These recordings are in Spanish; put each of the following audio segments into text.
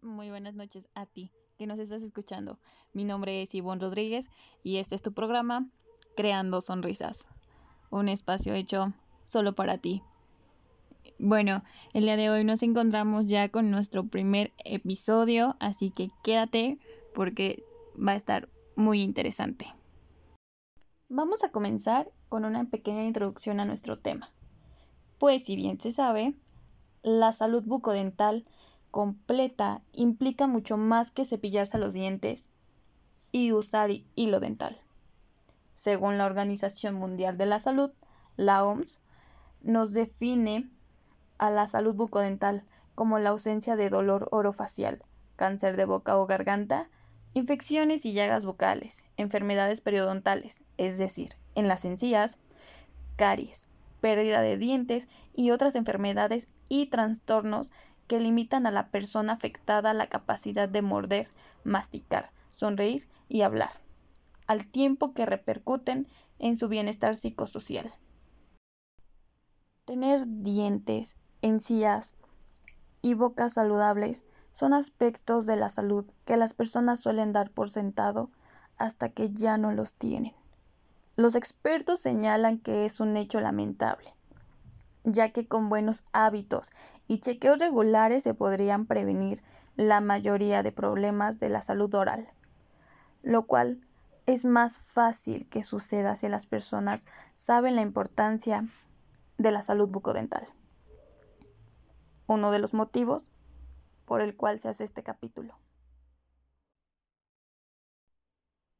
Muy buenas noches a ti que nos estás escuchando. Mi nombre es Ivonne Rodríguez y este es tu programa Creando Sonrisas, un espacio hecho solo para ti. Bueno, el día de hoy nos encontramos ya con nuestro primer episodio, así que quédate porque va a estar muy interesante. Vamos a comenzar con una pequeña introducción a nuestro tema. Pues si bien se sabe, la salud bucodental completa implica mucho más que cepillarse los dientes y usar hilo dental. Según la Organización Mundial de la Salud, la OMS, nos define a la salud bucodental como la ausencia de dolor orofacial, cáncer de boca o garganta, infecciones y llagas bucales, enfermedades periodontales, es decir, en las encías, caries, pérdida de dientes y otras enfermedades y trastornos que limitan a la persona afectada la capacidad de morder, masticar, sonreír y hablar, al tiempo que repercuten en su bienestar psicosocial. Tener dientes, encías y bocas saludables son aspectos de la salud que las personas suelen dar por sentado hasta que ya no los tienen. Los expertos señalan que es un hecho lamentable, ya que con buenos hábitos y chequeos regulares se podrían prevenir la mayoría de problemas de la salud oral, lo cual es más fácil que suceda si las personas saben la importancia de la salud bucodental. Uno de los motivos por el cual se hace este capítulo.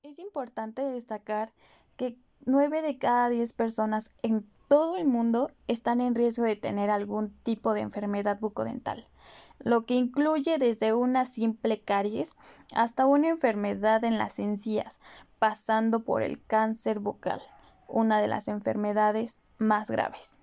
Es importante destacar que 9 de cada 10 personas en todo el mundo están en riesgo de tener algún tipo de enfermedad bucodental, lo que incluye desde una simple caries hasta una enfermedad en las encías, pasando por el cáncer bucal, una de las enfermedades más graves.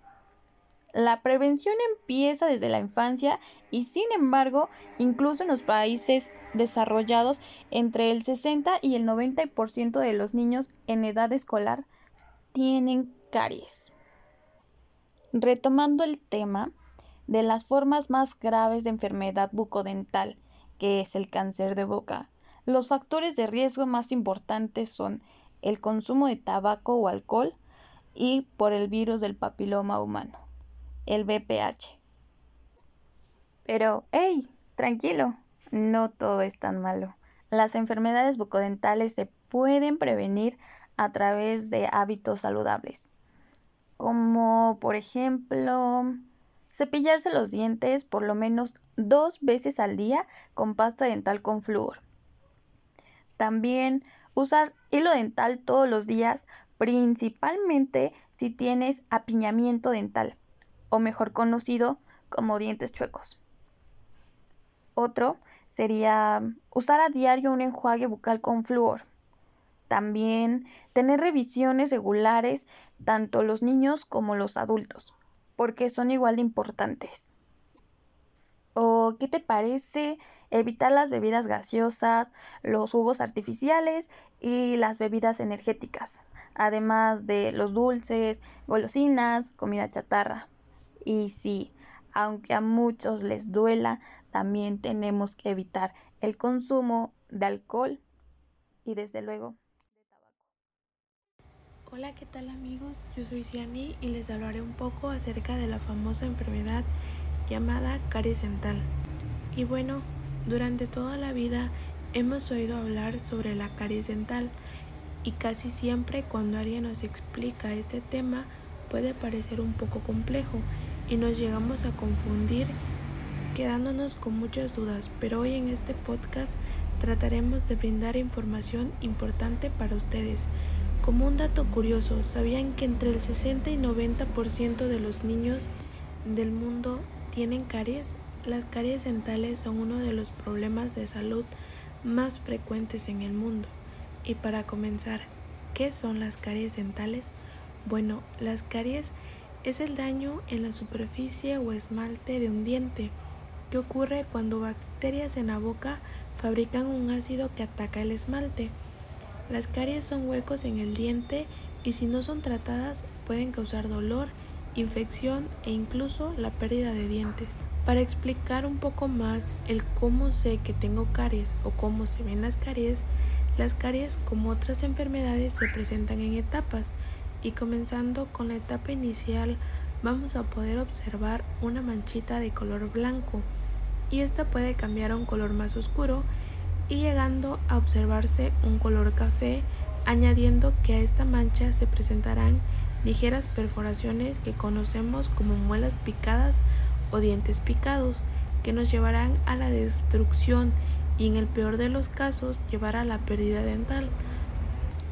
La prevención empieza desde la infancia y sin embargo, incluso en los países desarrollados, entre el 60 y el 90% de los niños en edad escolar tienen caries. Retomando el tema de las formas más graves de enfermedad bucodental, que es el cáncer de boca, los factores de riesgo más importantes son el consumo de tabaco o alcohol y por el virus del papiloma humano, el BPH. Pero, hey, tranquilo, no todo es tan malo. Las enfermedades bucodentales se pueden prevenir a través de hábitos saludables como por ejemplo cepillarse los dientes por lo menos dos veces al día con pasta dental con flúor. También usar hilo dental todos los días, principalmente si tienes apiñamiento dental, o mejor conocido como dientes chuecos. Otro sería usar a diario un enjuague bucal con flúor. También tener revisiones regulares tanto los niños como los adultos, porque son igual de importantes. ¿O qué te parece evitar las bebidas gaseosas, los jugos artificiales y las bebidas energéticas, además de los dulces, golosinas, comida chatarra? Y sí, aunque a muchos les duela, también tenemos que evitar el consumo de alcohol y desde luego Hola, ¿qué tal amigos? Yo soy Ciani y les hablaré un poco acerca de la famosa enfermedad llamada caries dental. Y bueno, durante toda la vida hemos oído hablar sobre la caries dental y casi siempre cuando alguien nos explica este tema puede parecer un poco complejo y nos llegamos a confundir quedándonos con muchas dudas, pero hoy en este podcast trataremos de brindar información importante para ustedes como un dato curioso, ¿sabían que entre el 60 y 90% de los niños del mundo tienen caries? Las caries dentales son uno de los problemas de salud más frecuentes en el mundo. Y para comenzar, ¿qué son las caries dentales? Bueno, las caries es el daño en la superficie o esmalte de un diente que ocurre cuando bacterias en la boca fabrican un ácido que ataca el esmalte. Las caries son huecos en el diente y si no son tratadas pueden causar dolor, infección e incluso la pérdida de dientes. Para explicar un poco más el cómo sé que tengo caries o cómo se ven las caries, las caries como otras enfermedades se presentan en etapas y comenzando con la etapa inicial vamos a poder observar una manchita de color blanco y esta puede cambiar a un color más oscuro y llegando a observarse un color café añadiendo que a esta mancha se presentarán ligeras perforaciones que conocemos como muelas picadas o dientes picados que nos llevarán a la destrucción y en el peor de los casos llevar a la pérdida dental.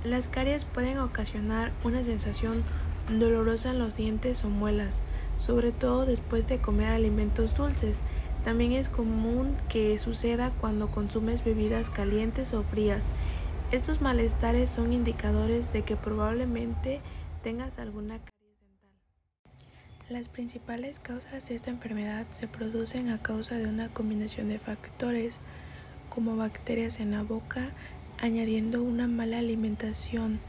Las caries pueden ocasionar una sensación dolorosa en los dientes o muelas, sobre todo después de comer alimentos dulces. También es común que suceda cuando consumes bebidas calientes o frías. Estos malestares son indicadores de que probablemente tengas alguna las principales causas de esta enfermedad se producen a causa de una combinación de factores como bacterias en la boca, añadiendo una mala alimentación,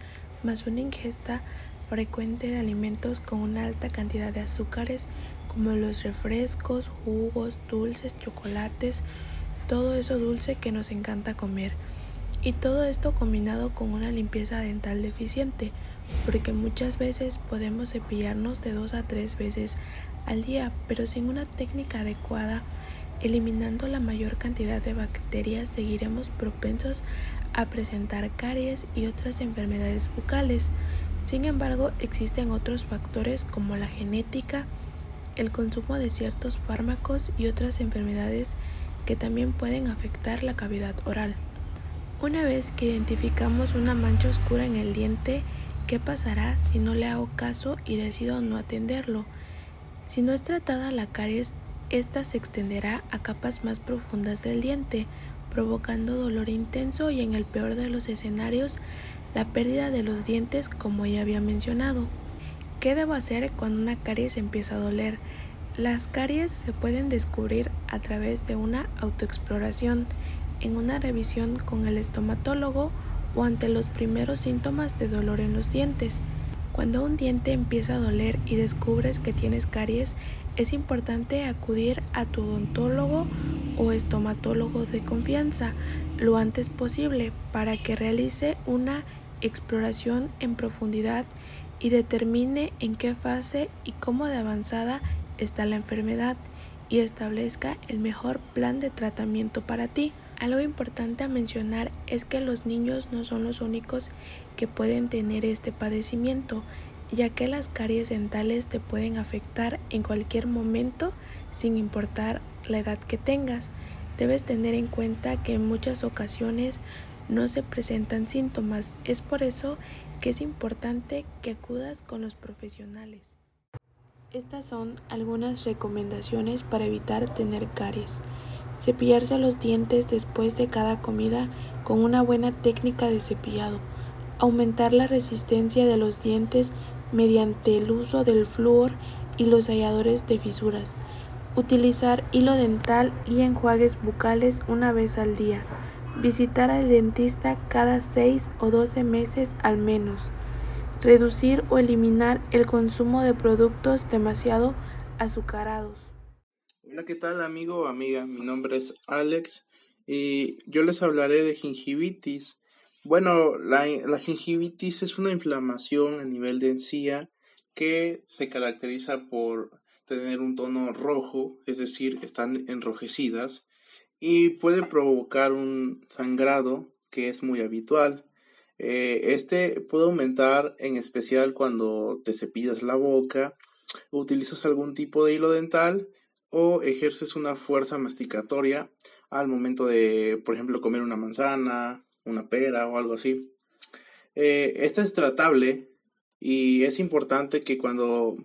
más una ingesta frecuente de alimentos con una alta cantidad de azúcares como los refrescos, jugos, dulces, chocolates, todo eso dulce que nos encanta comer. Y todo esto combinado con una limpieza dental deficiente, porque muchas veces podemos cepillarnos de dos a tres veces al día, pero sin una técnica adecuada, eliminando la mayor cantidad de bacterias, seguiremos propensos a presentar caries y otras enfermedades bucales. Sin embargo, existen otros factores como la genética, el consumo de ciertos fármacos y otras enfermedades que también pueden afectar la cavidad oral. Una vez que identificamos una mancha oscura en el diente, ¿Qué pasará si no le hago caso y decido no atenderlo? Si no es tratada la caries, esta se extenderá a capas más profundas del diente, provocando dolor intenso y en el peor de los escenarios, la pérdida de los dientes como ya había mencionado. ¿Qué debo hacer cuando una caries empieza a doler? Las caries se pueden descubrir a través de una autoexploración, en una revisión con el estomatólogo o ante los primeros síntomas de dolor en los dientes. Cuando un diente empieza a doler y descubres que tienes caries, es importante acudir a tu odontólogo o estomatólogo de confianza lo antes posible para que realice una exploración en profundidad y determine en qué fase y cómo de avanzada está la enfermedad y establezca el mejor plan de tratamiento para ti. Algo importante a mencionar es que los niños no son los únicos que pueden tener este padecimiento, ya que las caries dentales te pueden afectar en cualquier momento sin importar la edad que tengas. Debes tener en cuenta que en muchas ocasiones no se presentan síntomas, es por eso que es importante que acudas con los profesionales. Estas son algunas recomendaciones para evitar tener caries. Cepillarse los dientes después de cada comida con una buena técnica de cepillado. Aumentar la resistencia de los dientes mediante el uso del flúor y los halladores de fisuras. Utilizar hilo dental y enjuagues bucales una vez al día. Visitar al dentista cada 6 o 12 meses al menos. Reducir o eliminar el consumo de productos demasiado azucarados. Hola, ¿qué tal amigo o amiga? Mi nombre es Alex y yo les hablaré de gingivitis. Bueno, la, la gingivitis es una inflamación a nivel de encía que se caracteriza por tener un tono rojo, es decir, están enrojecidas y puede provocar un sangrado que es muy habitual. Eh, este puede aumentar en especial cuando te cepillas la boca, utilizas algún tipo de hilo dental o ejerces una fuerza masticatoria al momento de, por ejemplo, comer una manzana, una pera o algo así. Eh, esta es tratable y es importante que cuando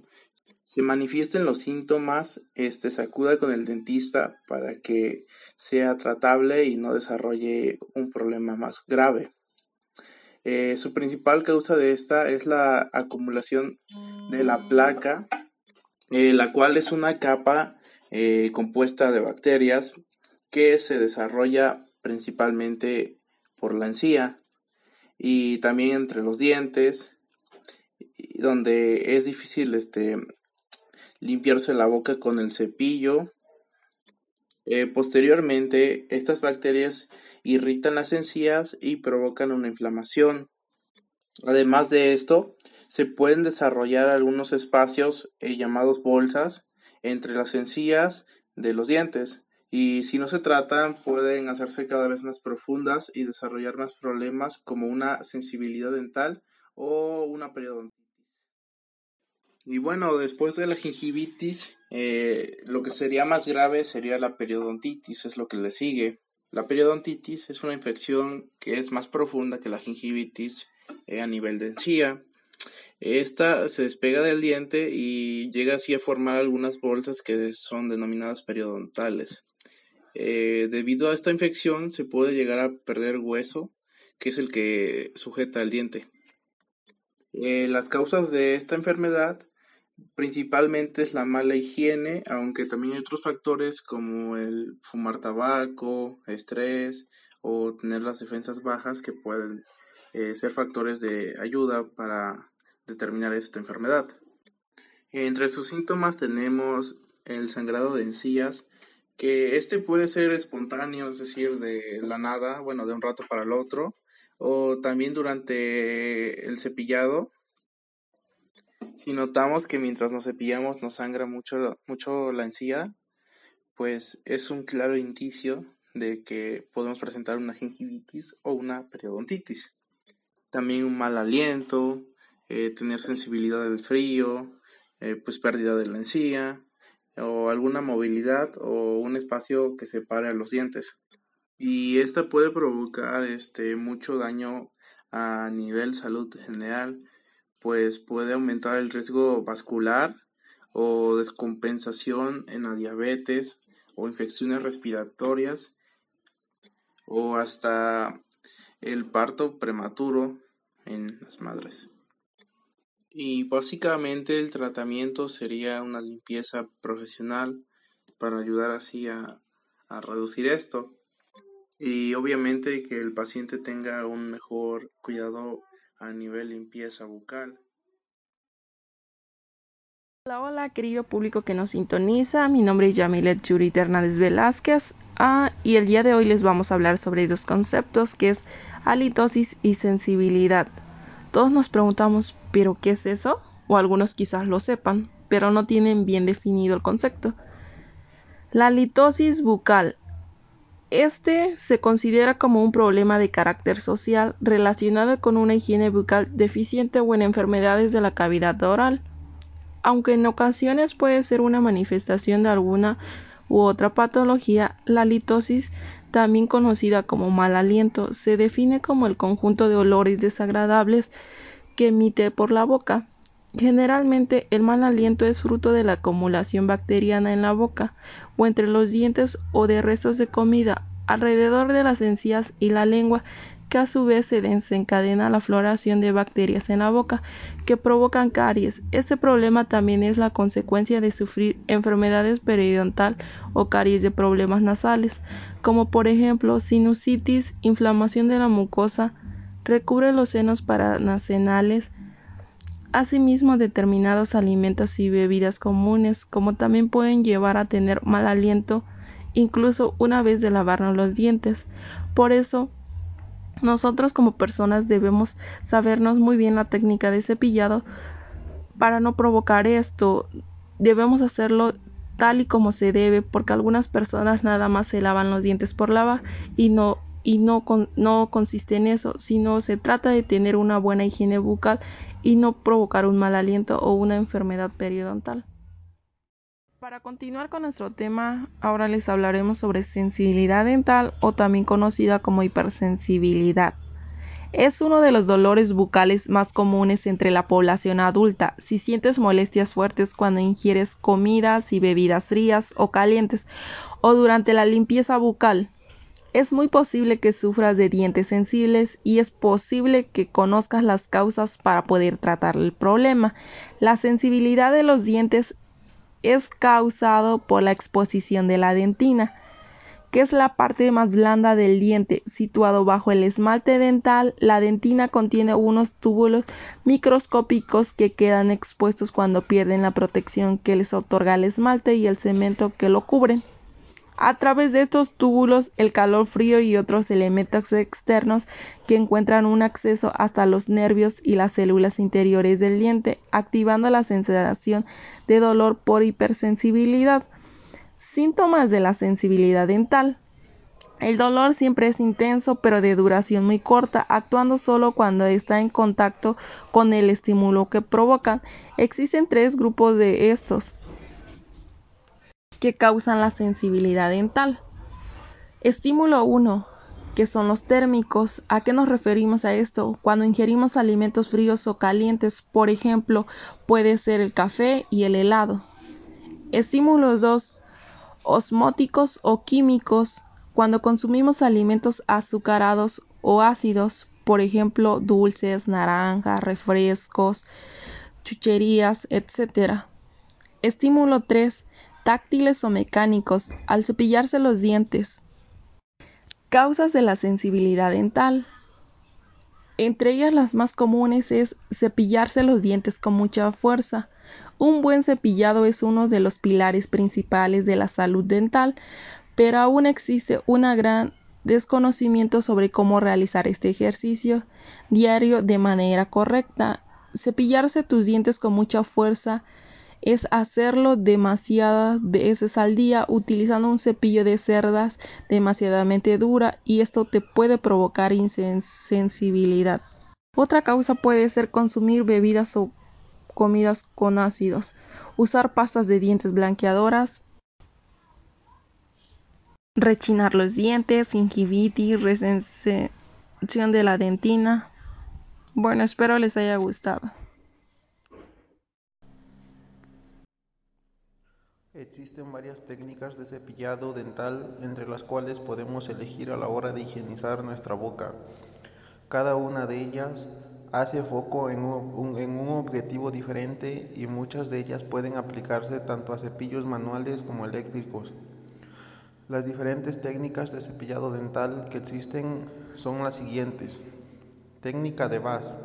se manifiesten los síntomas, este, se acuda con el dentista para que sea tratable y no desarrolle un problema más grave. Eh, su principal causa de esta es la acumulación de la placa, eh, la cual es una capa eh, compuesta de bacterias que se desarrolla principalmente por la encía y también entre los dientes donde es difícil este limpiarse la boca con el cepillo Eh, posteriormente, estas bacterias irritan las encías y provocan una inflamación. Además de esto, se pueden desarrollar algunos espacios eh, llamados bolsas entre las encías de los dientes y si no se tratan pueden hacerse cada vez más profundas y desarrollar más problemas como una sensibilidad dental o una periodontitis. Y bueno, después de la gingivitis, eh, lo que sería más grave sería la periodontitis, es lo que le sigue. La periodontitis es una infección que es más profunda que la gingivitis eh, a nivel de encía. Esta se despega del diente y llega así a formar algunas bolsas que son denominadas periodontales. Eh, debido a esta infección se puede llegar a perder hueso, que es el que sujeta el diente. las causas de esta enfermedad Principalmente es la mala higiene, aunque también hay otros factores como el fumar tabaco, estrés o tener las defensas bajas que pueden eh, ser factores de ayuda para determinar esta enfermedad. Entre sus síntomas tenemos el sangrado de encías, que este puede ser espontáneo, es decir, de la nada, bueno, de un rato para el otro, o también durante el cepillado, si notamos que mientras nos cepillamos nos sangra mucho, mucho la encía, pues es un claro indicio de que podemos presentar una gingivitis o una periodontitis. También un mal aliento, eh, tener sensibilidad del frío, eh, pues pérdida de la encía, o alguna movilidad o un espacio que separe a los dientes. Y esta puede provocar este, mucho daño a nivel salud general, pues puede aumentar el riesgo vascular o descompensación en la diabetes o infecciones respiratorias o hasta el parto prematuro en las madres. Y básicamente el tratamiento sería una limpieza profesional para ayudar así a, a reducir esto. Y obviamente que el paciente tenga un mejor cuidado a nivel limpieza bucal. Hola, hola, querido público que nos sintoniza. Mi nombre es Yamilet Yuri Hernández Velázquez ah, y el día de hoy les vamos a hablar sobre dos conceptos que es halitosis y sensibilidad. Todos nos preguntamos, ¿pero qué es eso? O algunos quizás lo sepan, pero no tienen bien definido el concepto. La halitosis bucal este se considera como un problema de carácter social relacionado con una higiene bucal deficiente o en enfermedades de la cavidad oral, aunque en ocasiones puede ser una manifestación de alguna u otra patología, la litosis, también conocida como mal aliento, se define como el conjunto de olores desagradables que emite por la boca. Generalmente el mal aliento es fruto de la acumulación bacteriana en la boca o entre los dientes o de restos de comida alrededor de las encías y la lengua que a su vez se desencadena la floración de bacterias en la boca que provocan caries. Este problema también es la consecuencia de sufrir enfermedades periodontal o caries de problemas nasales, como por ejemplo sinusitis, inflamación de la mucosa, recubre los senos paranasenales, Asimismo, determinados alimentos y bebidas comunes, como también pueden llevar a tener mal aliento, incluso una vez de lavarnos los dientes. Por eso, nosotros como personas debemos sabernos muy bien la técnica de cepillado para no provocar esto. Debemos hacerlo tal y como se debe, porque algunas personas nada más se lavan los dientes por lavar y no y no, no consiste en eso, sino se trata de tener una buena higiene bucal y no provocar un mal aliento o una enfermedad periodontal. Para continuar con nuestro tema, ahora les hablaremos sobre sensibilidad dental o también conocida como hipersensibilidad. Es uno de los dolores bucales más comunes entre la población adulta. Si sientes molestias fuertes cuando ingieres comidas y bebidas frías o calientes o durante la limpieza bucal, es muy posible que sufras de dientes sensibles y es posible que conozcas las causas para poder tratar el problema. La sensibilidad de los dientes es causado por la exposición de la dentina, que es la parte más blanda del diente, situado bajo el esmalte dental. La dentina contiene unos túbulos microscópicos que quedan expuestos cuando pierden la protección que les otorga el esmalte y el cemento que lo cubren. A través de estos túbulos, el calor frío y otros elementos externos que encuentran un acceso hasta los nervios y las células interiores del diente, activando la sensación de dolor por hipersensibilidad. Síntomas de la sensibilidad dental. El dolor siempre es intenso pero de duración muy corta, actuando solo cuando está en contacto con el estímulo que provocan. Existen tres grupos de estos que causan la sensibilidad dental. Estímulo 1, que son los térmicos. ¿A qué nos referimos a esto? Cuando ingerimos alimentos fríos o calientes, por ejemplo, puede ser el café y el helado. Estímulo 2, osmóticos o químicos cuando consumimos alimentos azucarados o ácidos, por ejemplo, dulces, naranjas, refrescos, chucherías, etc. Estímulo 3. Táctiles o mecánicos, al cepillarse los dientes. Causas de la sensibilidad dental. Entre ellas las más comunes es cepillarse los dientes con mucha fuerza. Un buen cepillado es uno de los pilares principales de la salud dental, pero aún existe un gran desconocimiento sobre cómo realizar este ejercicio diario de manera correcta. Cepillarse tus dientes con mucha fuerza es hacerlo demasiadas veces al día utilizando un cepillo de cerdas demasiadamente dura y esto te puede provocar insensibilidad. Otra causa puede ser consumir bebidas o comidas con ácidos, usar pastas de dientes blanqueadoras, rechinar los dientes, gingivitis, resención de la dentina. Bueno, espero les haya gustado. Existen varias técnicas de cepillado dental entre las cuales podemos elegir a la hora de higienizar nuestra boca. Cada una de ellas hace foco en un, objetivo diferente y muchas de ellas pueden aplicarse tanto a cepillos manuales como eléctricos. Las diferentes técnicas de cepillado dental que existen son las siguientes. Técnica de VAS.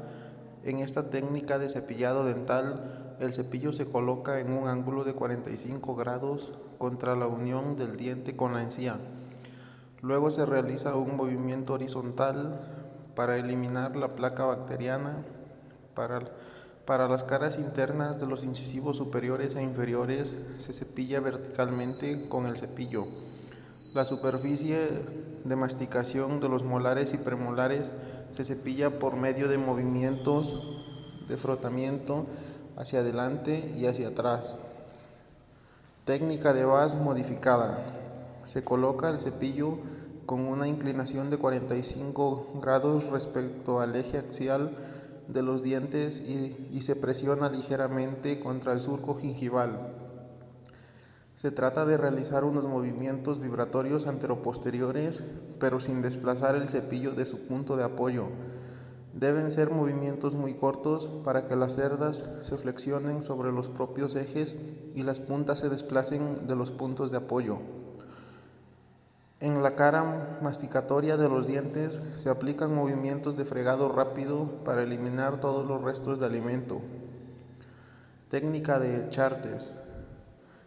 En esta técnica de cepillado dental, el cepillo se coloca en un ángulo de 45 grados contra la unión del diente con la encía. Luego se realiza un movimiento horizontal para eliminar la placa bacteriana. Para, las caras internas de los incisivos superiores e inferiores se cepilla verticalmente con el cepillo. La superficie de masticación de los molares y premolares se cepilla por medio de movimientos de frotamiento hacia adelante y hacia atrás. Técnica de VAS modificada. Se coloca el cepillo con una inclinación de 45 grados respecto al eje axial de los dientes y, y se presiona ligeramente contra el surco gingival. Se trata de realizar unos movimientos vibratorios anteroposteriores, pero sin desplazar el cepillo de su punto de apoyo. Deben ser movimientos muy cortos para que las cerdas se flexionen sobre los propios ejes y las puntas se desplacen de los puntos de apoyo. En la cara masticatoria de los dientes se aplican movimientos de fregado rápido para eliminar todos los restos de alimento. Técnica de chartes.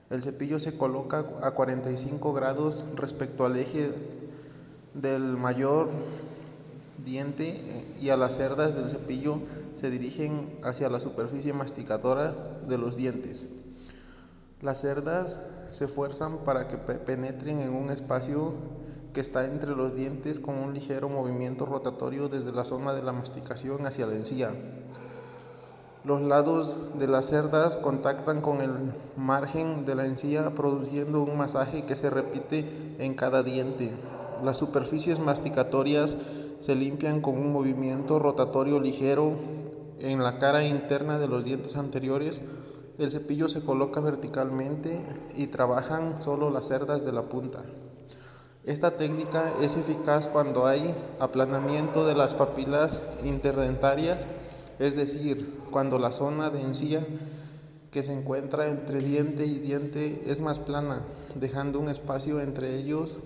El cepillo se coloca a 45 grados respecto al eje del mayor diente eh, y a las cerdas del cepillo se dirigen hacia la superficie masticadora de los dientes. Las cerdas se fuerzan para que penetren en un espacio que está entre los dientes con un ligero movimiento rotatorio desde la zona de la masticación hacia la encía. Los lados de las cerdas contactan con el margen de la encía produciendo un masaje que se repite en cada diente. Las superficies masticatorias se limpian con un movimiento rotatorio ligero en la cara interna de los dientes anteriores. El cepillo se coloca verticalmente y trabajan solo las cerdas de la punta. Esta técnica es eficaz cuando hay aplanamiento de las papilas interdentarias es decir, cuando la zona de encía que se encuentra entre diente y diente es más plana, dejando un espacio entre ellos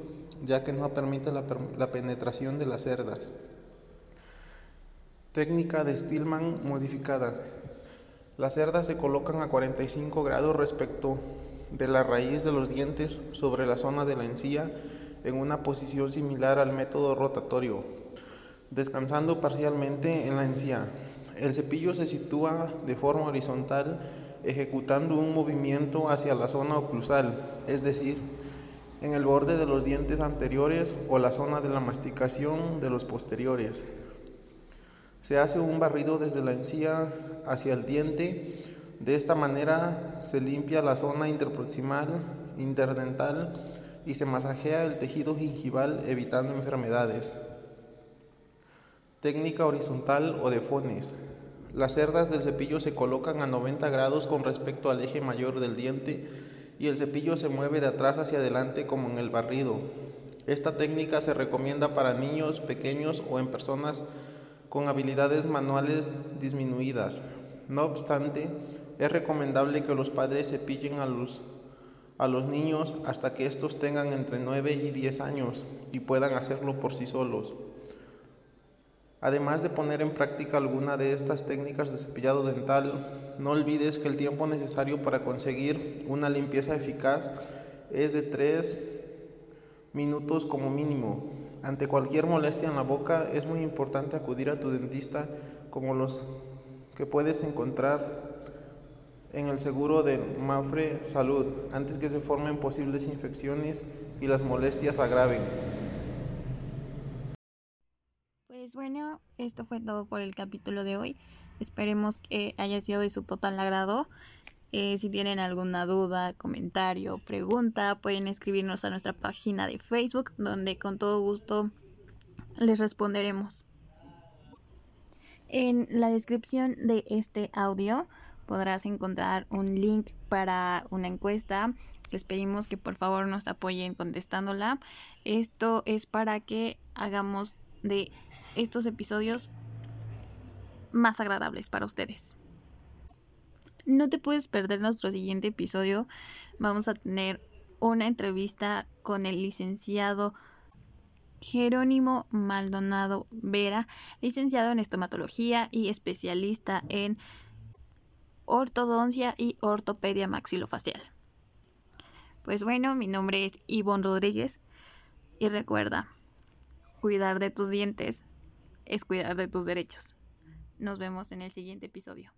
ya que no permite la, penetración de las cerdas. Técnica de Stillman modificada. Las cerdas se colocan a 45 grados respecto de la raíz de los dientes sobre la zona de la encía en una posición similar al método rotatorio, descansando parcialmente en la encía. El cepillo se sitúa de forma horizontal ejecutando un movimiento hacia la zona oclusal, es decir, en el borde de los dientes anteriores o la zona de la masticación de los posteriores. Se hace un barrido desde la encía hacia el diente. De esta manera se limpia la zona interproximal, interdental y se masajea el tejido gingival evitando enfermedades. Técnica horizontal o de fones. Las cerdas del cepillo se colocan a 90 grados con respecto al eje mayor del diente y el cepillo se mueve de atrás hacia adelante como en el barrido. Esta técnica se recomienda para niños pequeños o en personas con habilidades manuales disminuidas. No obstante, es recomendable que los padres cepillen a los, a los niños hasta que estos tengan entre 9 y 10 años y puedan hacerlo por sí solos. Además de poner en práctica alguna de estas técnicas de cepillado dental, no olvides que el tiempo necesario para conseguir una limpieza eficaz es de 3 minutos como mínimo. Ante cualquier molestia en la boca es muy importante acudir a tu dentista como los que puedes encontrar en el seguro de Mafre Salud antes que se formen posibles infecciones y las molestias agraven. Pues bueno, esto fue todo por el capítulo de hoy. Esperemos que haya sido de su total agrado. Eh, si tienen alguna duda, comentario, pregunta, pueden escribirnos a nuestra página de Facebook, donde con todo gusto les responderemos. En la descripción de este audio podrás encontrar un link para una encuesta. Les pedimos que por favor nos apoyen contestándola. Esto es para que hagamos de estos episodios más agradables para ustedes. No te puedes perder nuestro siguiente episodio. Vamos a tener una entrevista con el licenciado Jerónimo Maldonado Vera, licenciado en estomatología y especialista en ortodoncia y ortopedia maxilofacial. Pues bueno, mi nombre es Ivonne Rodríguez y recuerda, cuidar de tus dientes es cuidar de tus derechos. Nos vemos en el siguiente episodio.